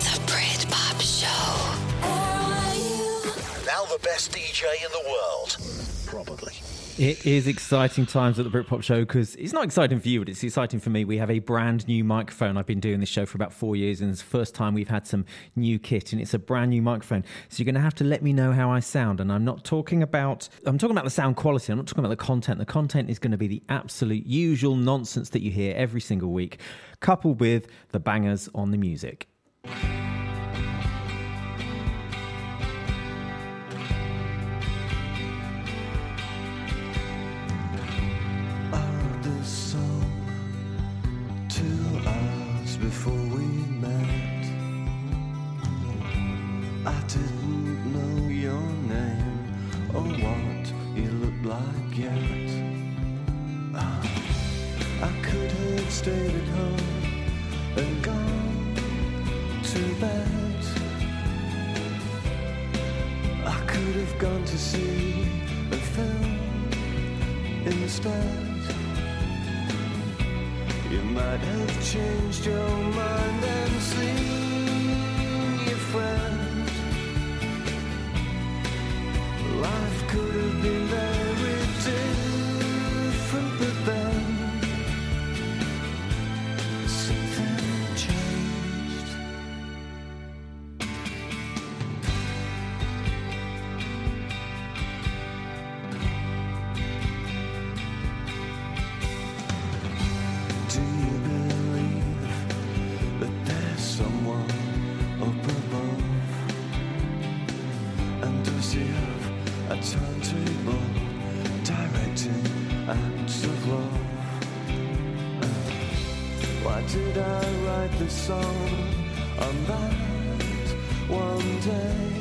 The Brit Pop Show. Now the best DJ in the world. Probably. It is exciting times at the Britpop Show because it's not exciting for you, but it's exciting for me. We have a brand new microphone. I've been doing this show for about four years, and it's the first time we've had some new kit, and it's a brand new microphone. So you're going to have to let me know how I sound. And I'm not talking about I'm talking about the sound quality. I'm not talking about the content. The content is going to be the absolute usual nonsense that you hear every single week, coupled with the bangers on the music. Acts of love? Why did I write this song on that one day?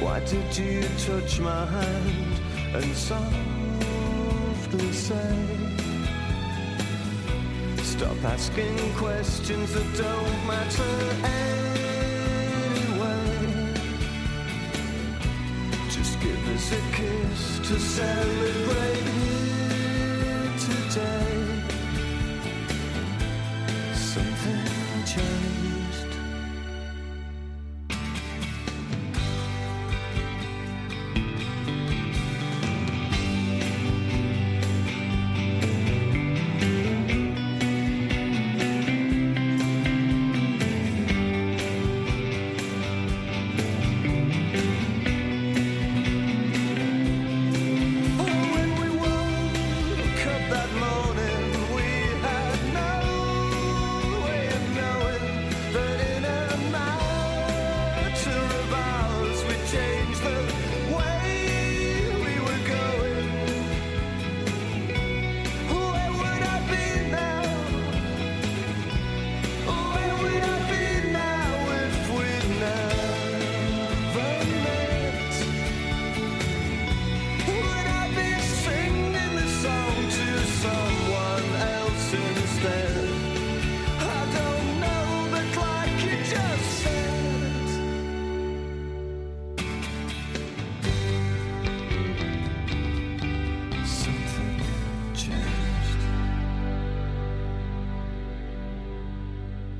Why did you touch my hand and softly say? Stop asking questions that don't matter kiss to celebrate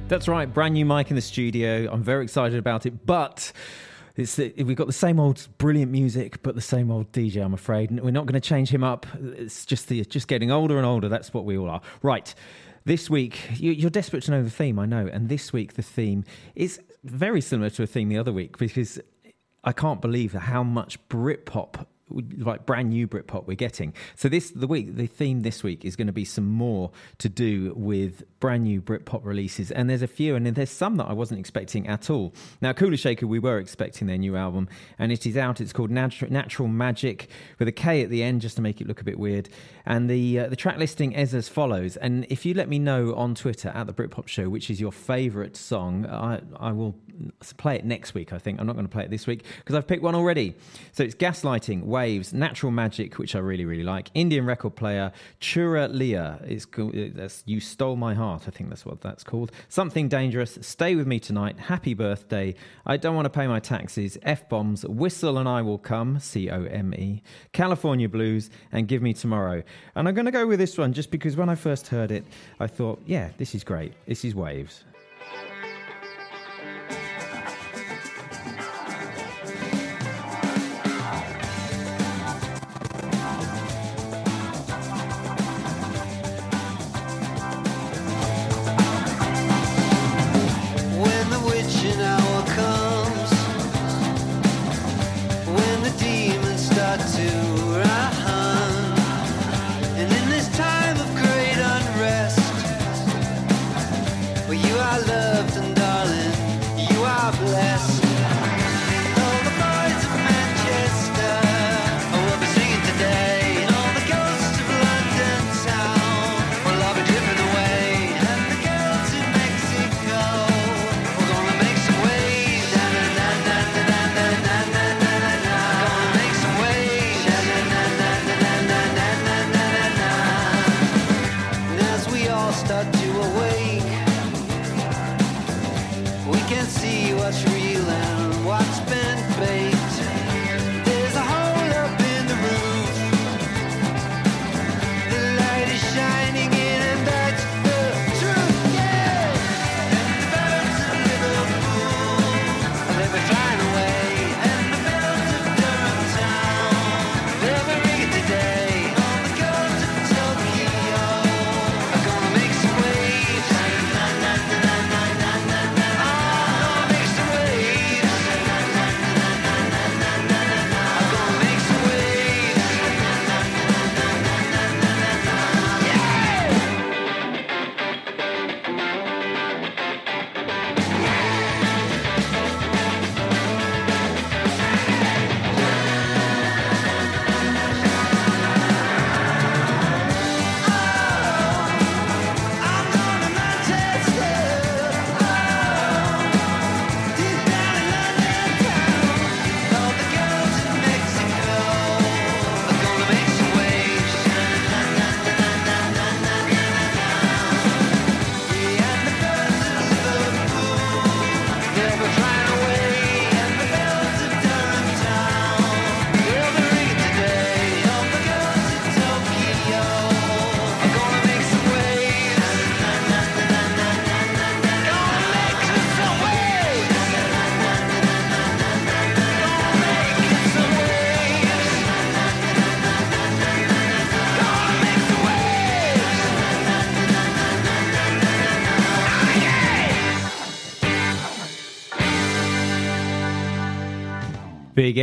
That's right, brand new mic in the studio. I'm very excited about it, but it's the, we've got the same old brilliant music, but the same old DJ. I'm afraid we're not going to change him up. It's just the just getting older and older. That's what we all are. Right. This week, you, you're desperate to know the theme, I know. And this week, the theme is very similar to a theme the other week because I can't believe how much Britpop, like brand new Britpop, we're getting. So this the week, the theme this week is going to be some more to do with brand new Britpop releases, and there's a few, and there's some that I wasn't expecting at all. Now, Kula Shaker, we were expecting their new album, and it is out. It's called Natural, Magic with a K at the end, just to make it look a bit weird. And the uh, the track listing is as follows. And if you let me know on Twitter at the Britpop Show which is your favourite song, I I will play it next week. I think I'm not going to play it this week because I've picked one already. So it's Gaslighting, Waves, Natural Magic, which I really, really like, Indian record player, Chura Liya. It's called, You Stole My Heart, I think that's what that's called. Something Dangerous, Stay With Me Tonight, Happy Birthday, I Don't Want to Pay My Taxes, F Bombs, Whistle and I Will Come, C O M E, California Blues, and Give Me Tomorrow. And I'm going to go with this one just because when I first heard it, I thought, yeah, this is great. This is Waves.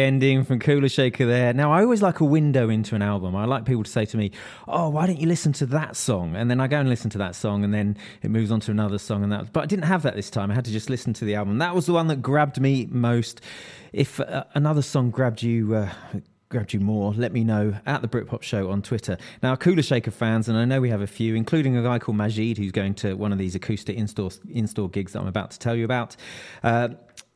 Ending from Kula Shaker there. Now, I always like a window into an album. I like people to say to me, Oh, why don't you listen to that song? And then I go and listen to that song, and then it moves on to another song. And that, but I didn't have that this time. I had to just listen to the album. That was the one that grabbed me most. If uh, another song grabbed you, uh, grabbed you more, let me know at the Britpop Show on Twitter. Now, Kula Shaker fans, and I know we have a few, including a guy called Majid who's going to one of these acoustic in-store in-store gigs that I'm about to tell you about. Uh,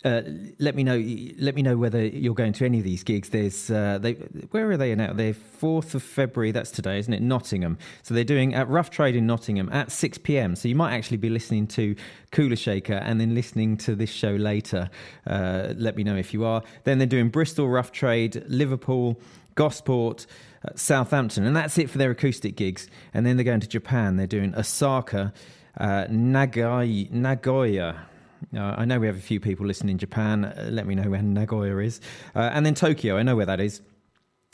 uh, let me know. Let me know whether you're going to any of these gigs. There's uh, they. Where are they now? They're fourth of February. That's today, isn't it? Nottingham. So they're doing at Rough Trade in Nottingham at six pm. So you might actually be listening to Kula Shaker and then listening to this show later. Uh, let me know if you are. Then they're doing Bristol Rough Trade, Liverpool, Gosport. Uh, Southampton, and that's it for their acoustic gigs. And then they're going to Japan. They're doing Osaka, uh, Nagai, Nagoya, uh, I know we have a few people listening in Japan. Uh, let me know where Nagoya is. Uh, and then Tokyo, I know where that is.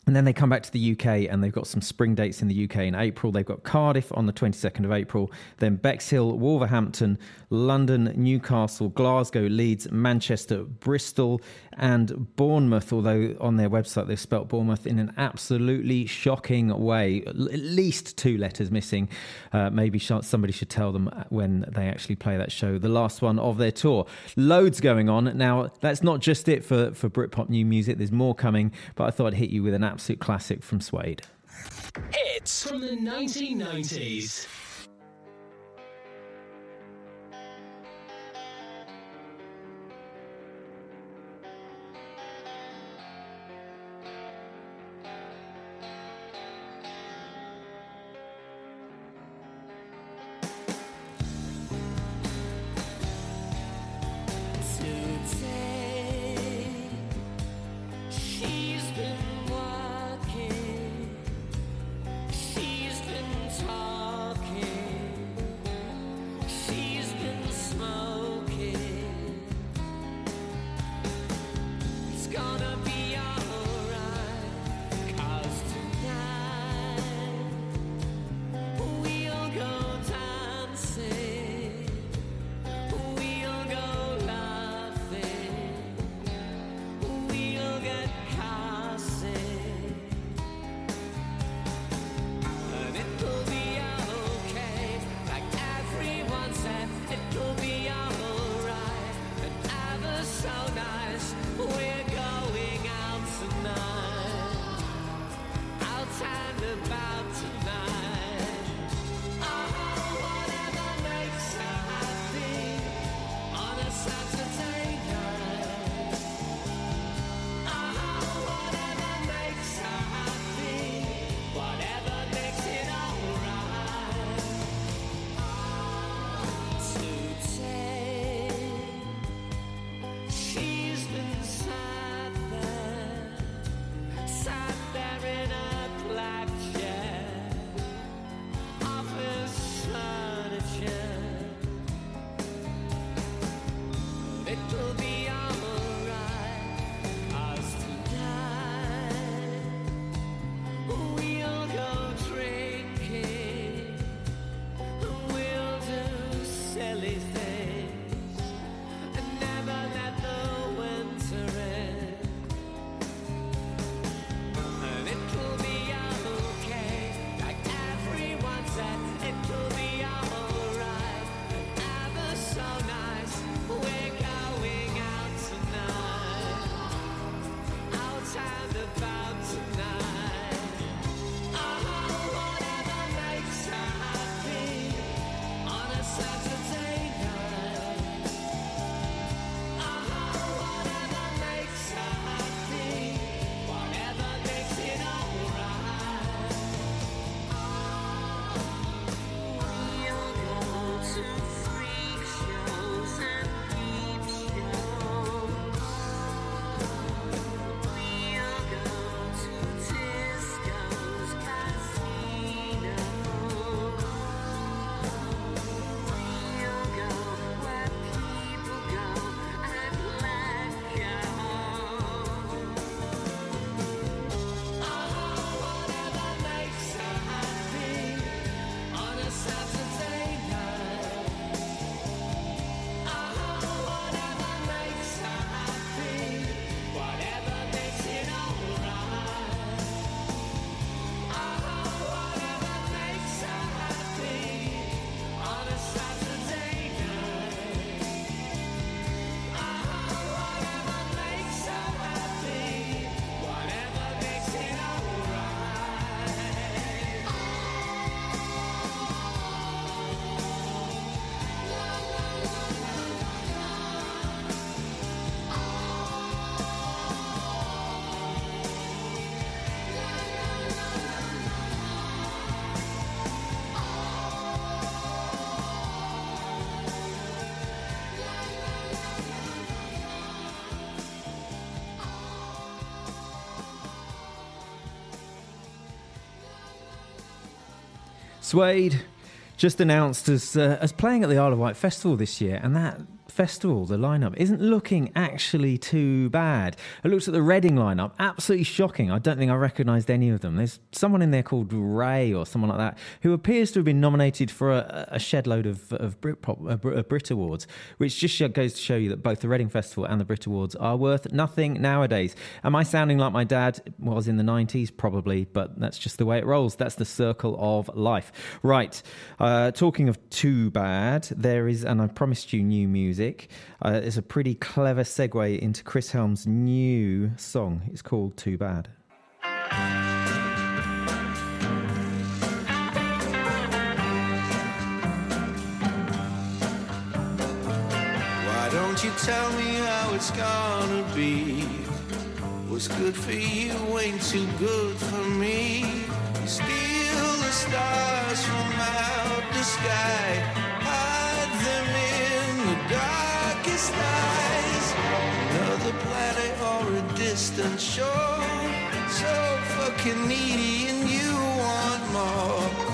And then they come back to the UK and they've got some spring dates in the UK in April. They've got Cardiff on the 22nd of April, then Bexhill, Wolverhampton, London, Newcastle, Glasgow, Leeds, Manchester, Bristol, and Bournemouth. Although on their website they've spelt Bournemouth in an absolutely shocking way, at least two letters missing. Uh, maybe somebody should tell them when they actually play that show. The last one of their tour. Loads going on. Now, that's not just it for, for Britpop new music. There's more coming, but I thought I'd hit you with an absolute classic from Suede. Hits From the 1990s. Suede just announced as uh, as playing at the Isle of Wight Festival this year, and that festival, the lineup, isn't looking actually too bad. I looked at the Reading lineup, absolutely shocking. I don't think I recognised any of them. There's someone in there called Raye or someone like that who appears to have been nominated for a, a shed load of, of Britpop, uh, Brit, uh, Brit Awards, which just goes to show you that both the Reading Festival and the Brit Awards are worth nothing nowadays. Am I sounding like my dad was in the 90s? Probably, but that's just the way it rolls. That's the circle of life. Right. Uh, talking of too bad, there is, and I promised you new music. Uh, it's a pretty clever segue into Chris Helme's new song. It's called Too Bad. Why don't you tell me how it's gonna be? What's good for you ain't too good for me. Steal the stars from out the sky, distant shore, so fucking needy and you want more.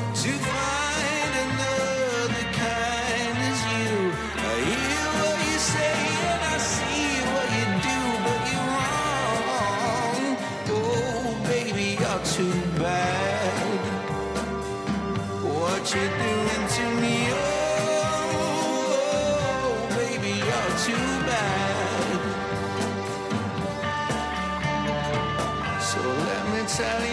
Let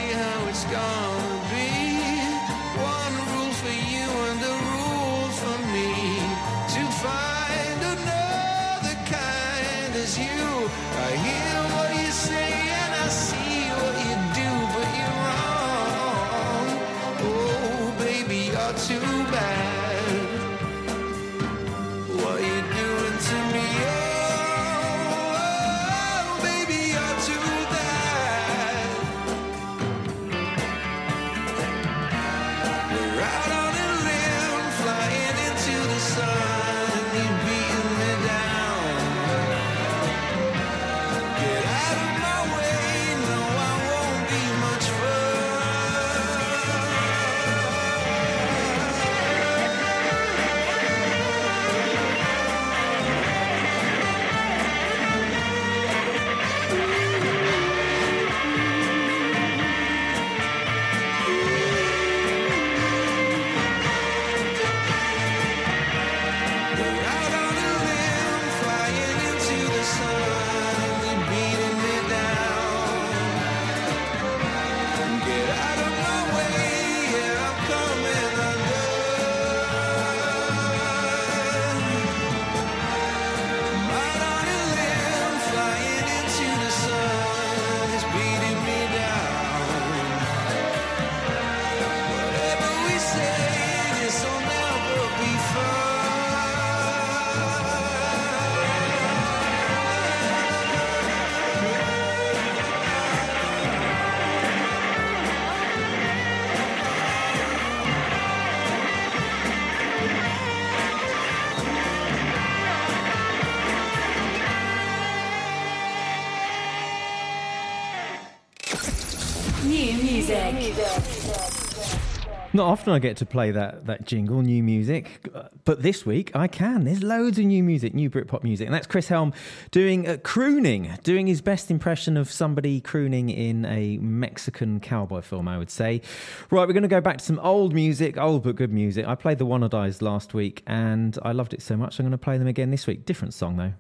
often I get to play that that jingle, new music, but this week I can. There's loads of new music, new Britpop music, and that's Chris Helme doing uh, crooning, doing his best impression of somebody crooning in a Mexican cowboy film, I would say. Right, we're going to go back to some old music, old but good music. I played the Wannadies last week, and I loved it so much. I'm going to play them again this week. Different song though.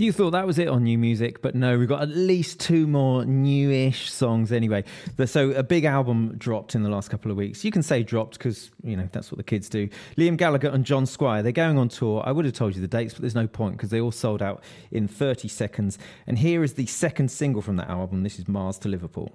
You thought that was it on new music, but no, we've got at least two more newish songs anyway. So a big album dropped in the last couple of weeks. You can say dropped because you know that's what the kids do. Liam Gallagher and John Squire. They're going on tour. I would have told you the dates, but there's no point because they all sold out in 30 seconds. And here is the second single from that album. This is Mars to Liverpool.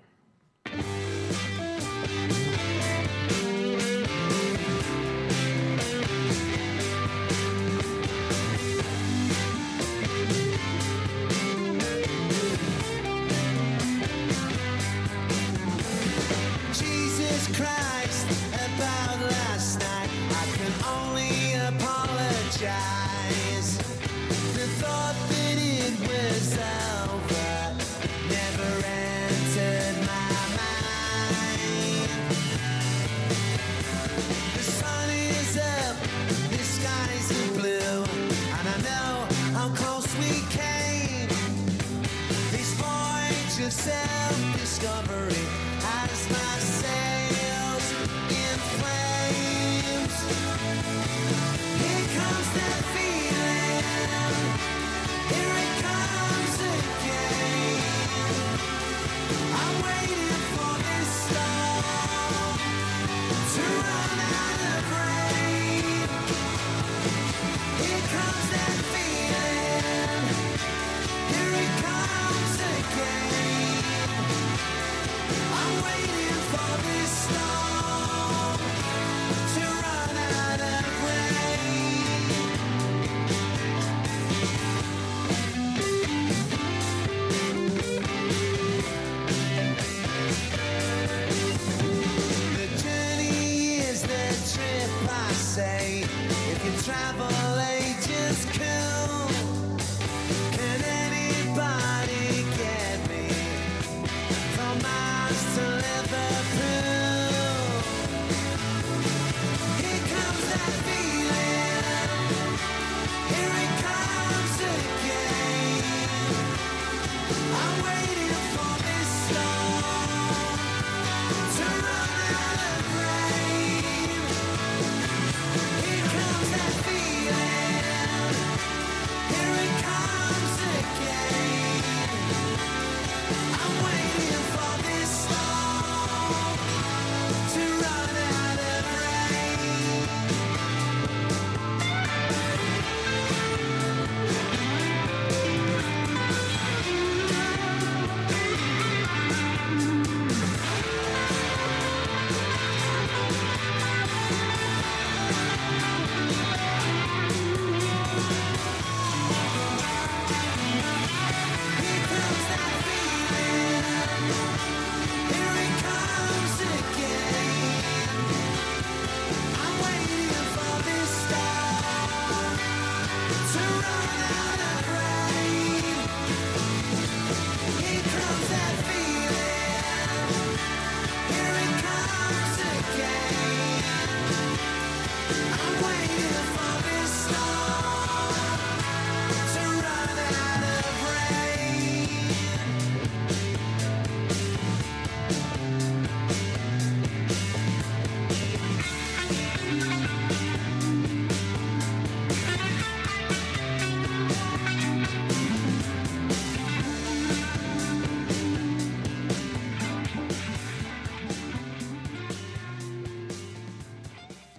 Travel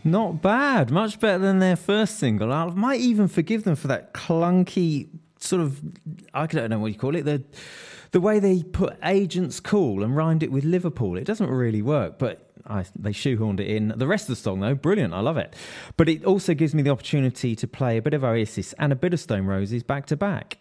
Not bad. Much better than their first single. I might even forgive them for that clunky sort of I don't know what you call it. The the way they put agents cool and rhymed it with Liverpool. It doesn't really work, but I, they shoehorned it in. The rest of the song, though, brilliant. I love it. But it also gives me the opportunity to play a bit of Oasis and a bit of Stone Roses back to back.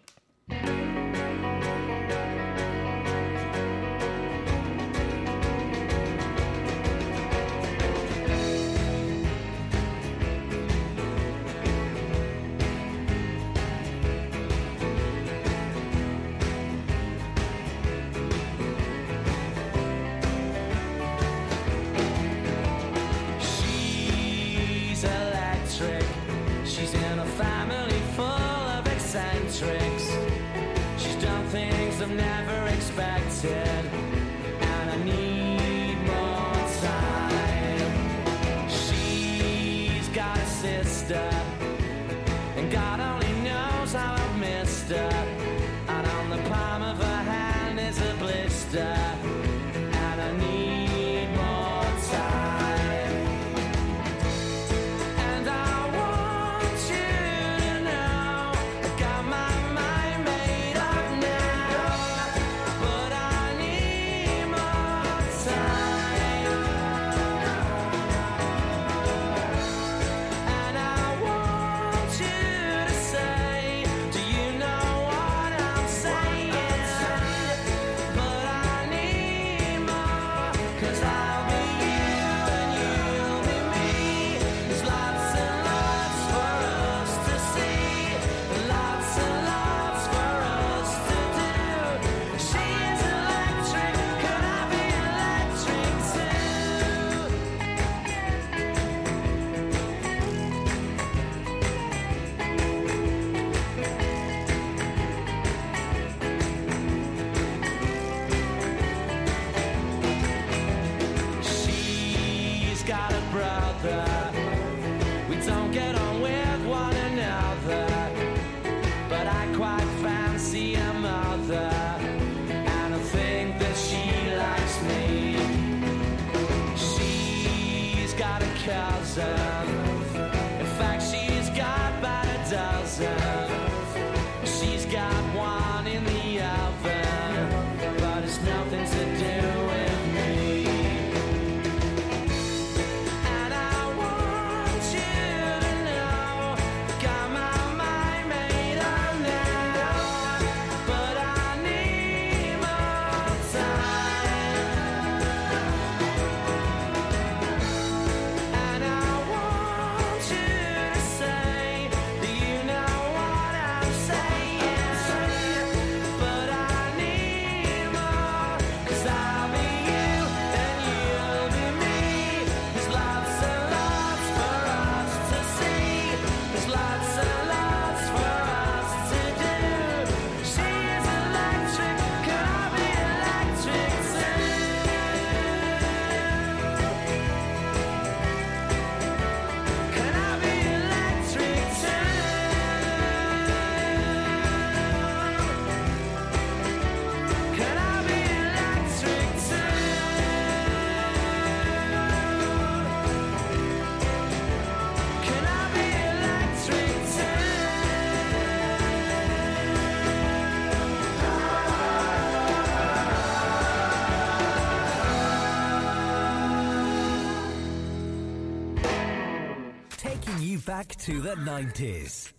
Back to the 90s.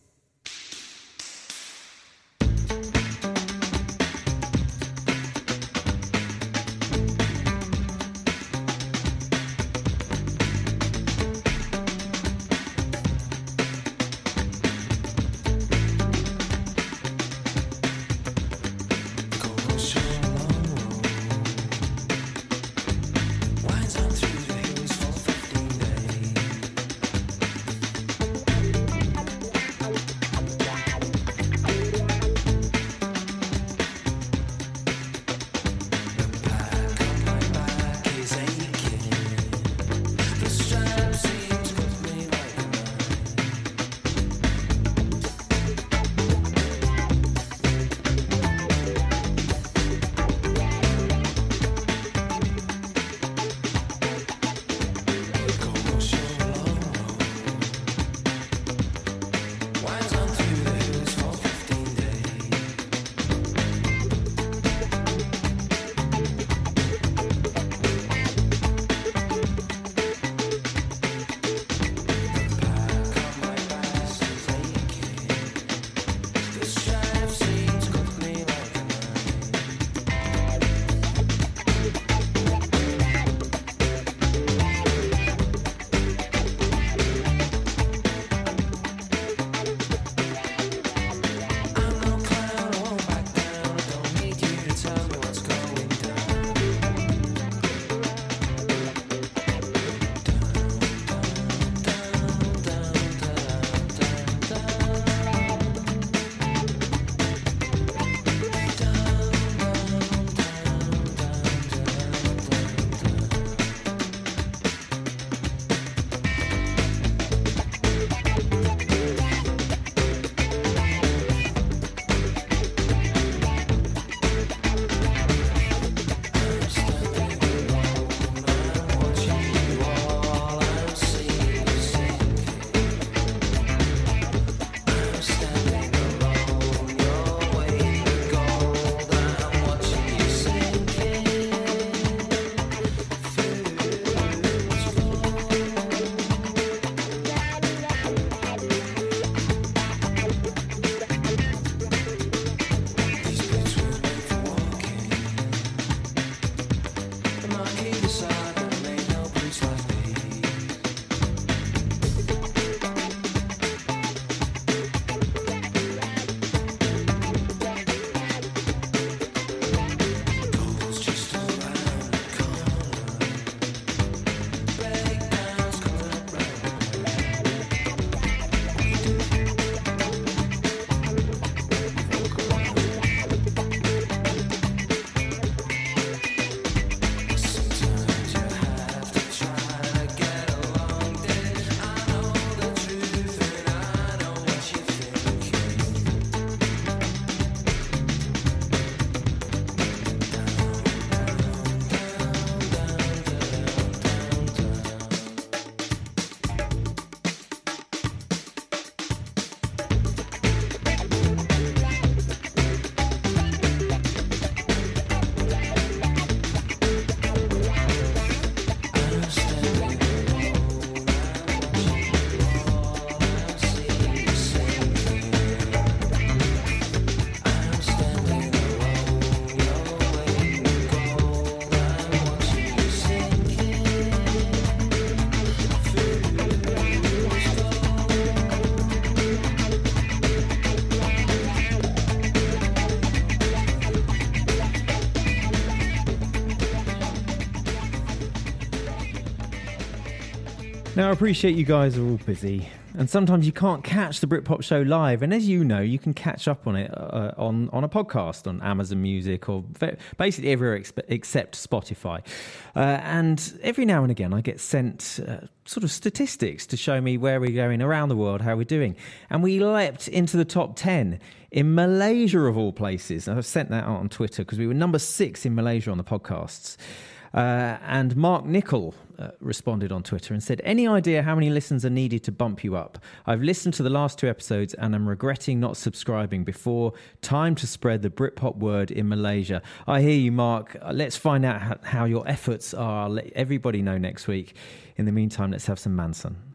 Now, I appreciate you guys are all busy, and sometimes you can't catch the Britpop show live. And as you know, you can catch up on it uh, on on a podcast on Amazon Music or basically everywhere except Spotify. Uh, and every now and again, I get sent. Uh, Sort of statistics to show me where we're going around the world, how we're doing. And we leapt into the top 10 in Malaysia, of all places. I've sent that out on Twitter because we were number six in Malaysia on the podcasts. Uh, and Mark Nickel uh, responded on Twitter and said, Any idea how many listens are needed to bump you up? I've listened to the last two episodes and I'm regretting not subscribing before. Time to spread the Britpop word in Malaysia. I hear you, Mark. Uh, Let's find out how, how your efforts are. I'll let everybody know next week. In the meantime, let's have some Mansun.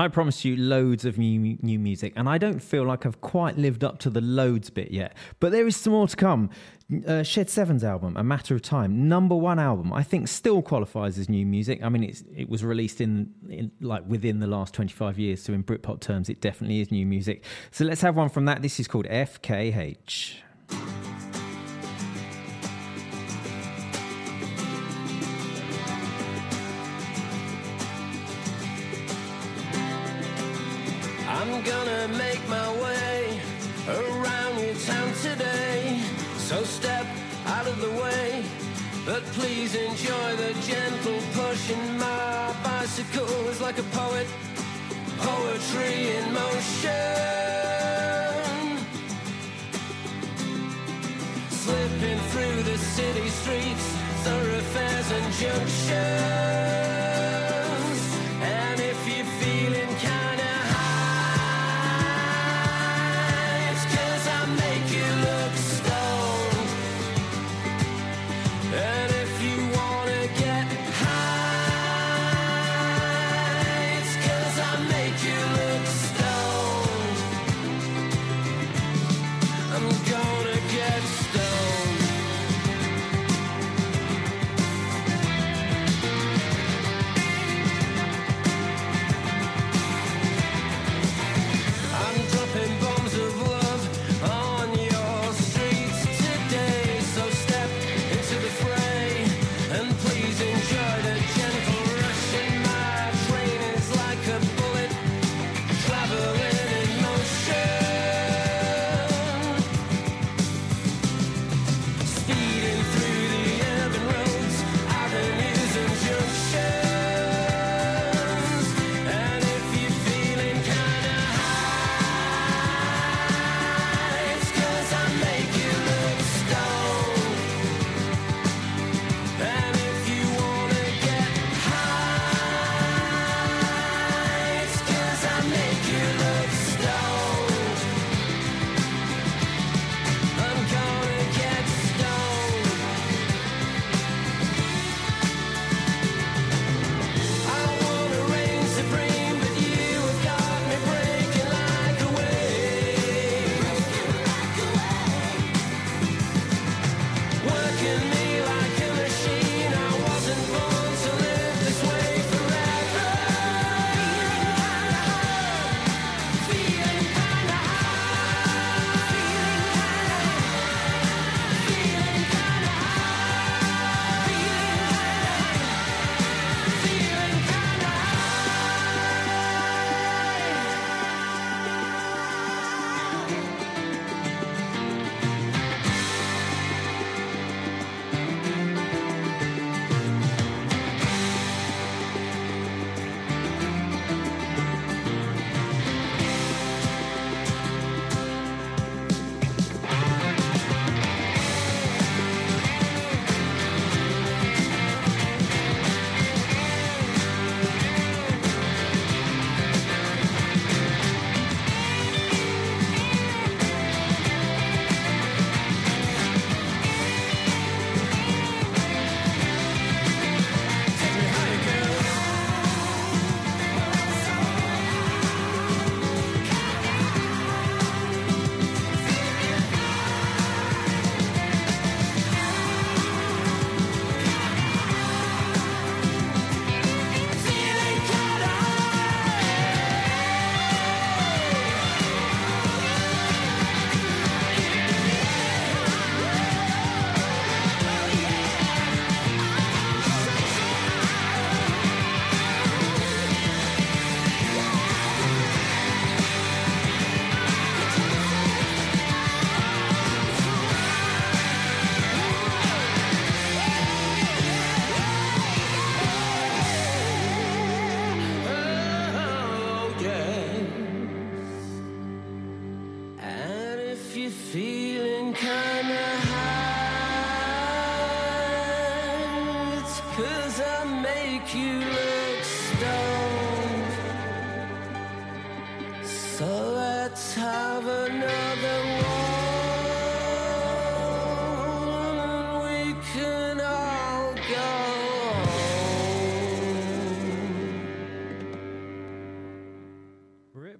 I promised you loads of new new music, and I don't feel like I've quite lived up to the loads bit yet. But there is some more to come. Uh, Shed Seven's album, A Matter of Time, number one album, I think still qualifies as new music. I mean, it was released in, in like within the last twenty five years, so in Britpop terms, it definitely is new music. So let's have one from that. This is called FKH. Gonna make my way around your town today. So step out of the way, but please enjoy the gentle pushing. My bicycle is like a poet, poetry in motion. Slipping through the city streets, thoroughfares and junctions.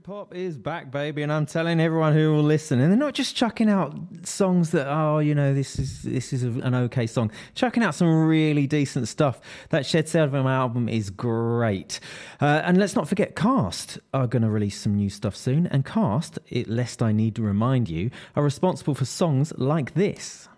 Britpop is back, baby, and I'm telling everyone who will listen, and they're not just chucking out songs that oh, you know, this is this is an okay song. Chucking out some really decent stuff. That Shed Seven album is great, uh, and let's not forget Cast are going to release some new stuff soon. And Cast, it, lest I need to remind you, are responsible for songs like this.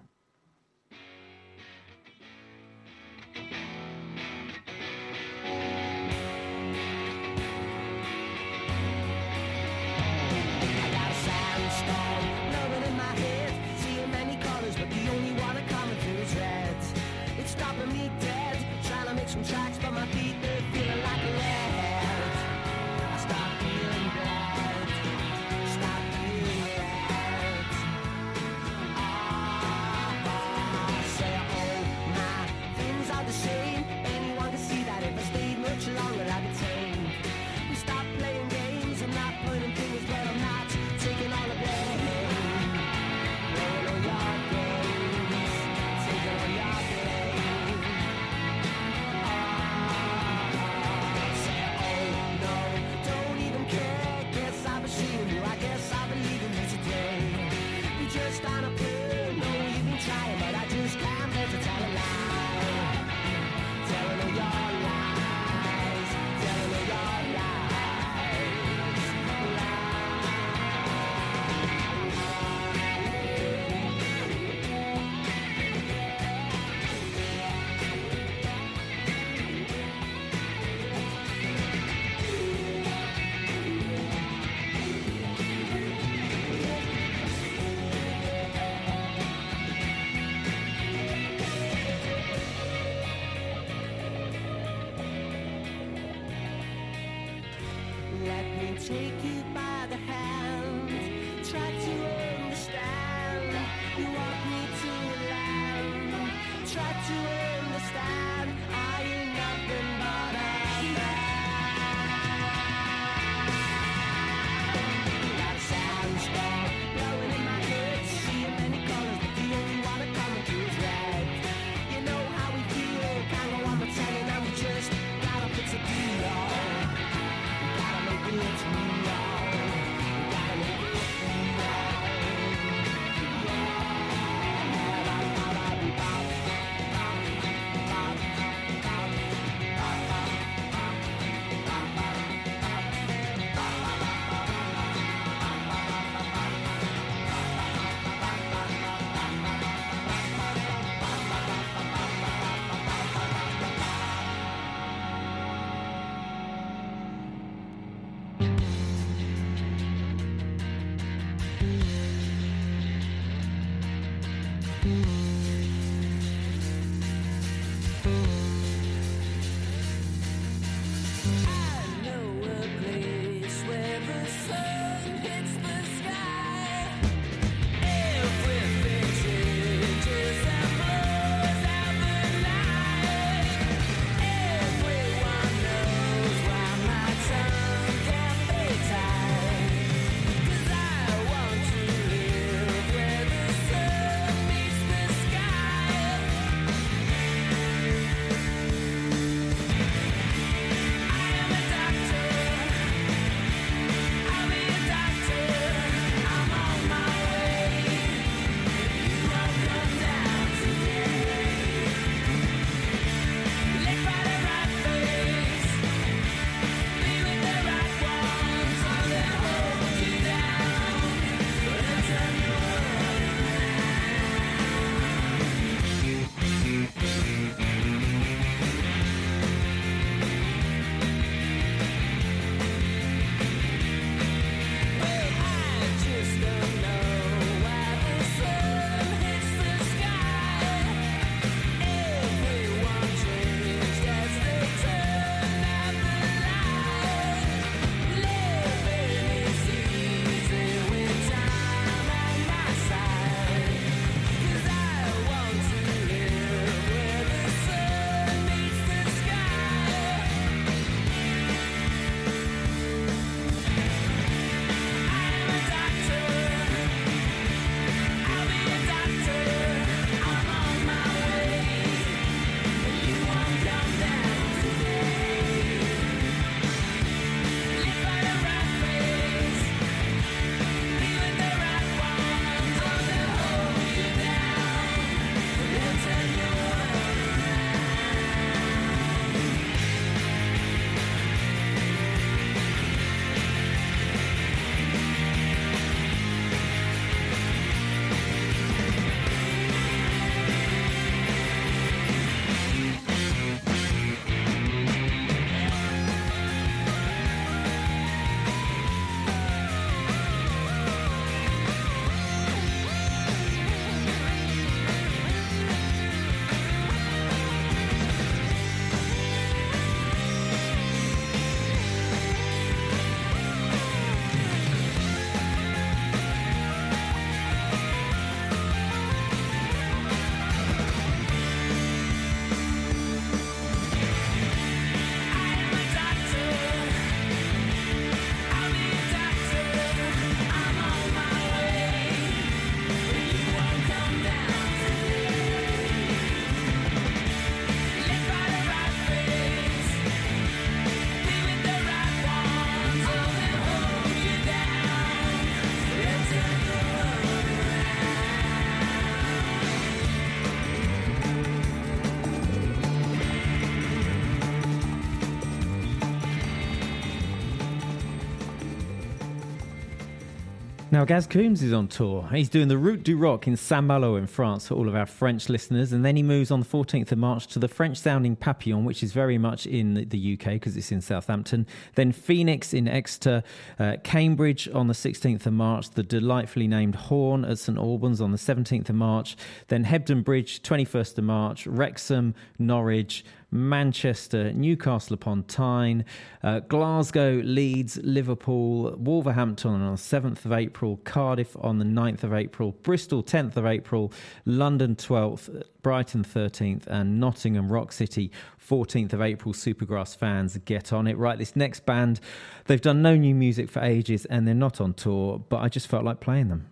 Now, Gaz Coombes is on tour. He's doing the Route du Rock in Saint Malo in France for all of our French listeners. And then he moves on the 14th of March to the French sounding Papillon, which is very much in the- UK because it's in Southampton. Then Phoenix in Exeter, uh, Cambridge on the 16th of March, the delightfully named Horn at St Albans on the 17th of March. Then Hebden Bridge, 21st of March, Wrexham, Norwich, Manchester, Newcastle upon Tyne, uh, Glasgow, Leeds, Liverpool, Wolverhampton on the 7th of April, Cardiff on the 9th of April, Bristol 10th of April, London 12th, Brighton 13th, and Nottingham Rock City 14th of April. Supergrass fans, get on it. Right, this next band, they've done no new music for ages and they're not on tour, but I just felt like playing them.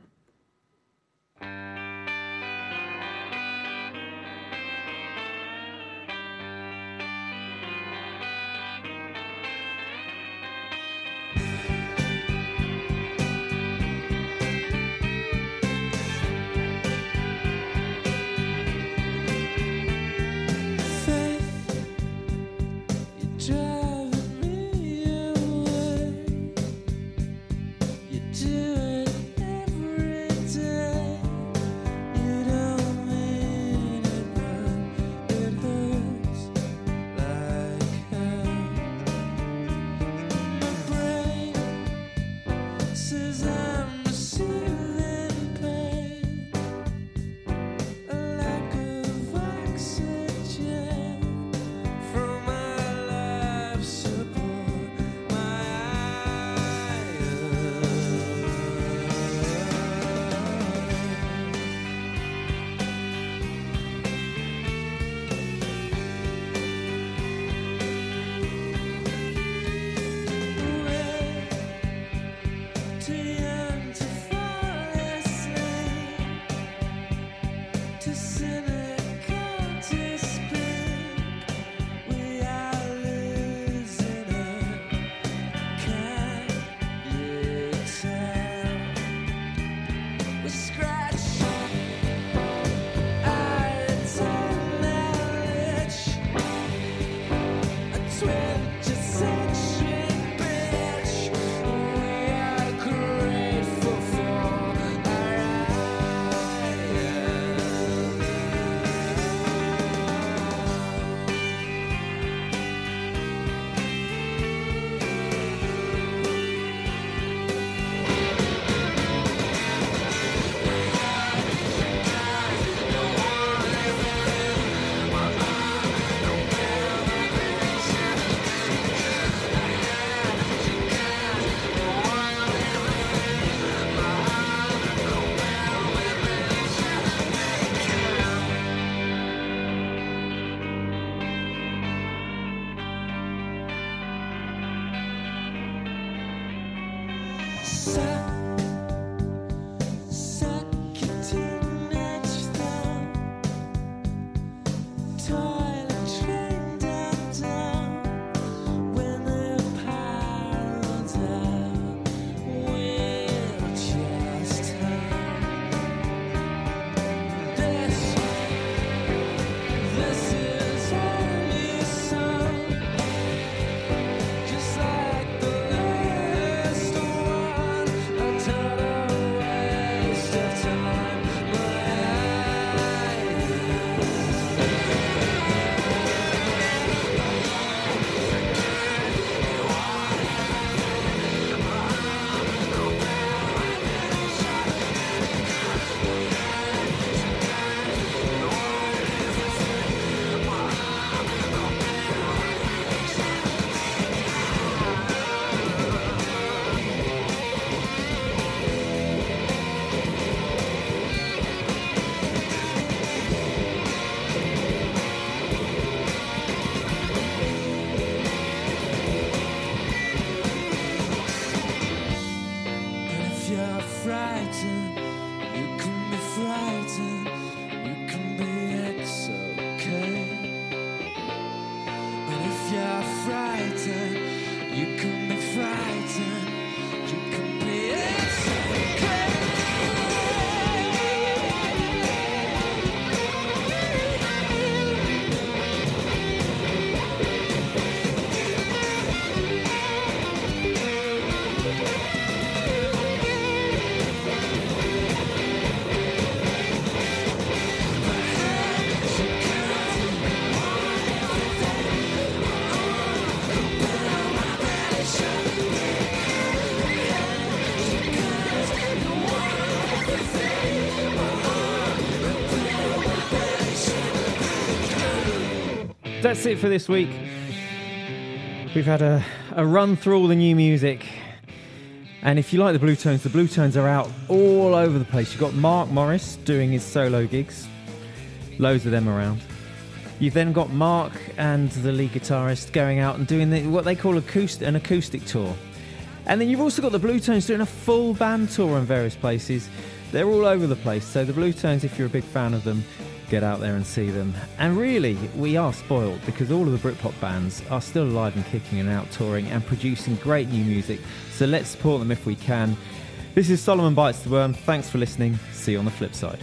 That's it for this week. We've had a, a run through all the new music. And if you like the Bluetones, the Bluetones are out all over the place. You've got Mark Morris doing his solo gigs, loads of them around. You've then got Mark and the lead guitarist going out and doing the, what they call an acoustic tour. And then you've also got the Bluetones doing a full band tour in various places. They're all over the place. So the Bluetones, if you're a big fan of them, get out there and see them. And really, we are spoiled because all of the Britpop bands are still alive and kicking and out touring and producing great new music. So let's support them if we can. This is Solomon Bites the Worm. Thanks for listening. See you on the flip side.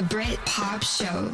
The Britpop Show.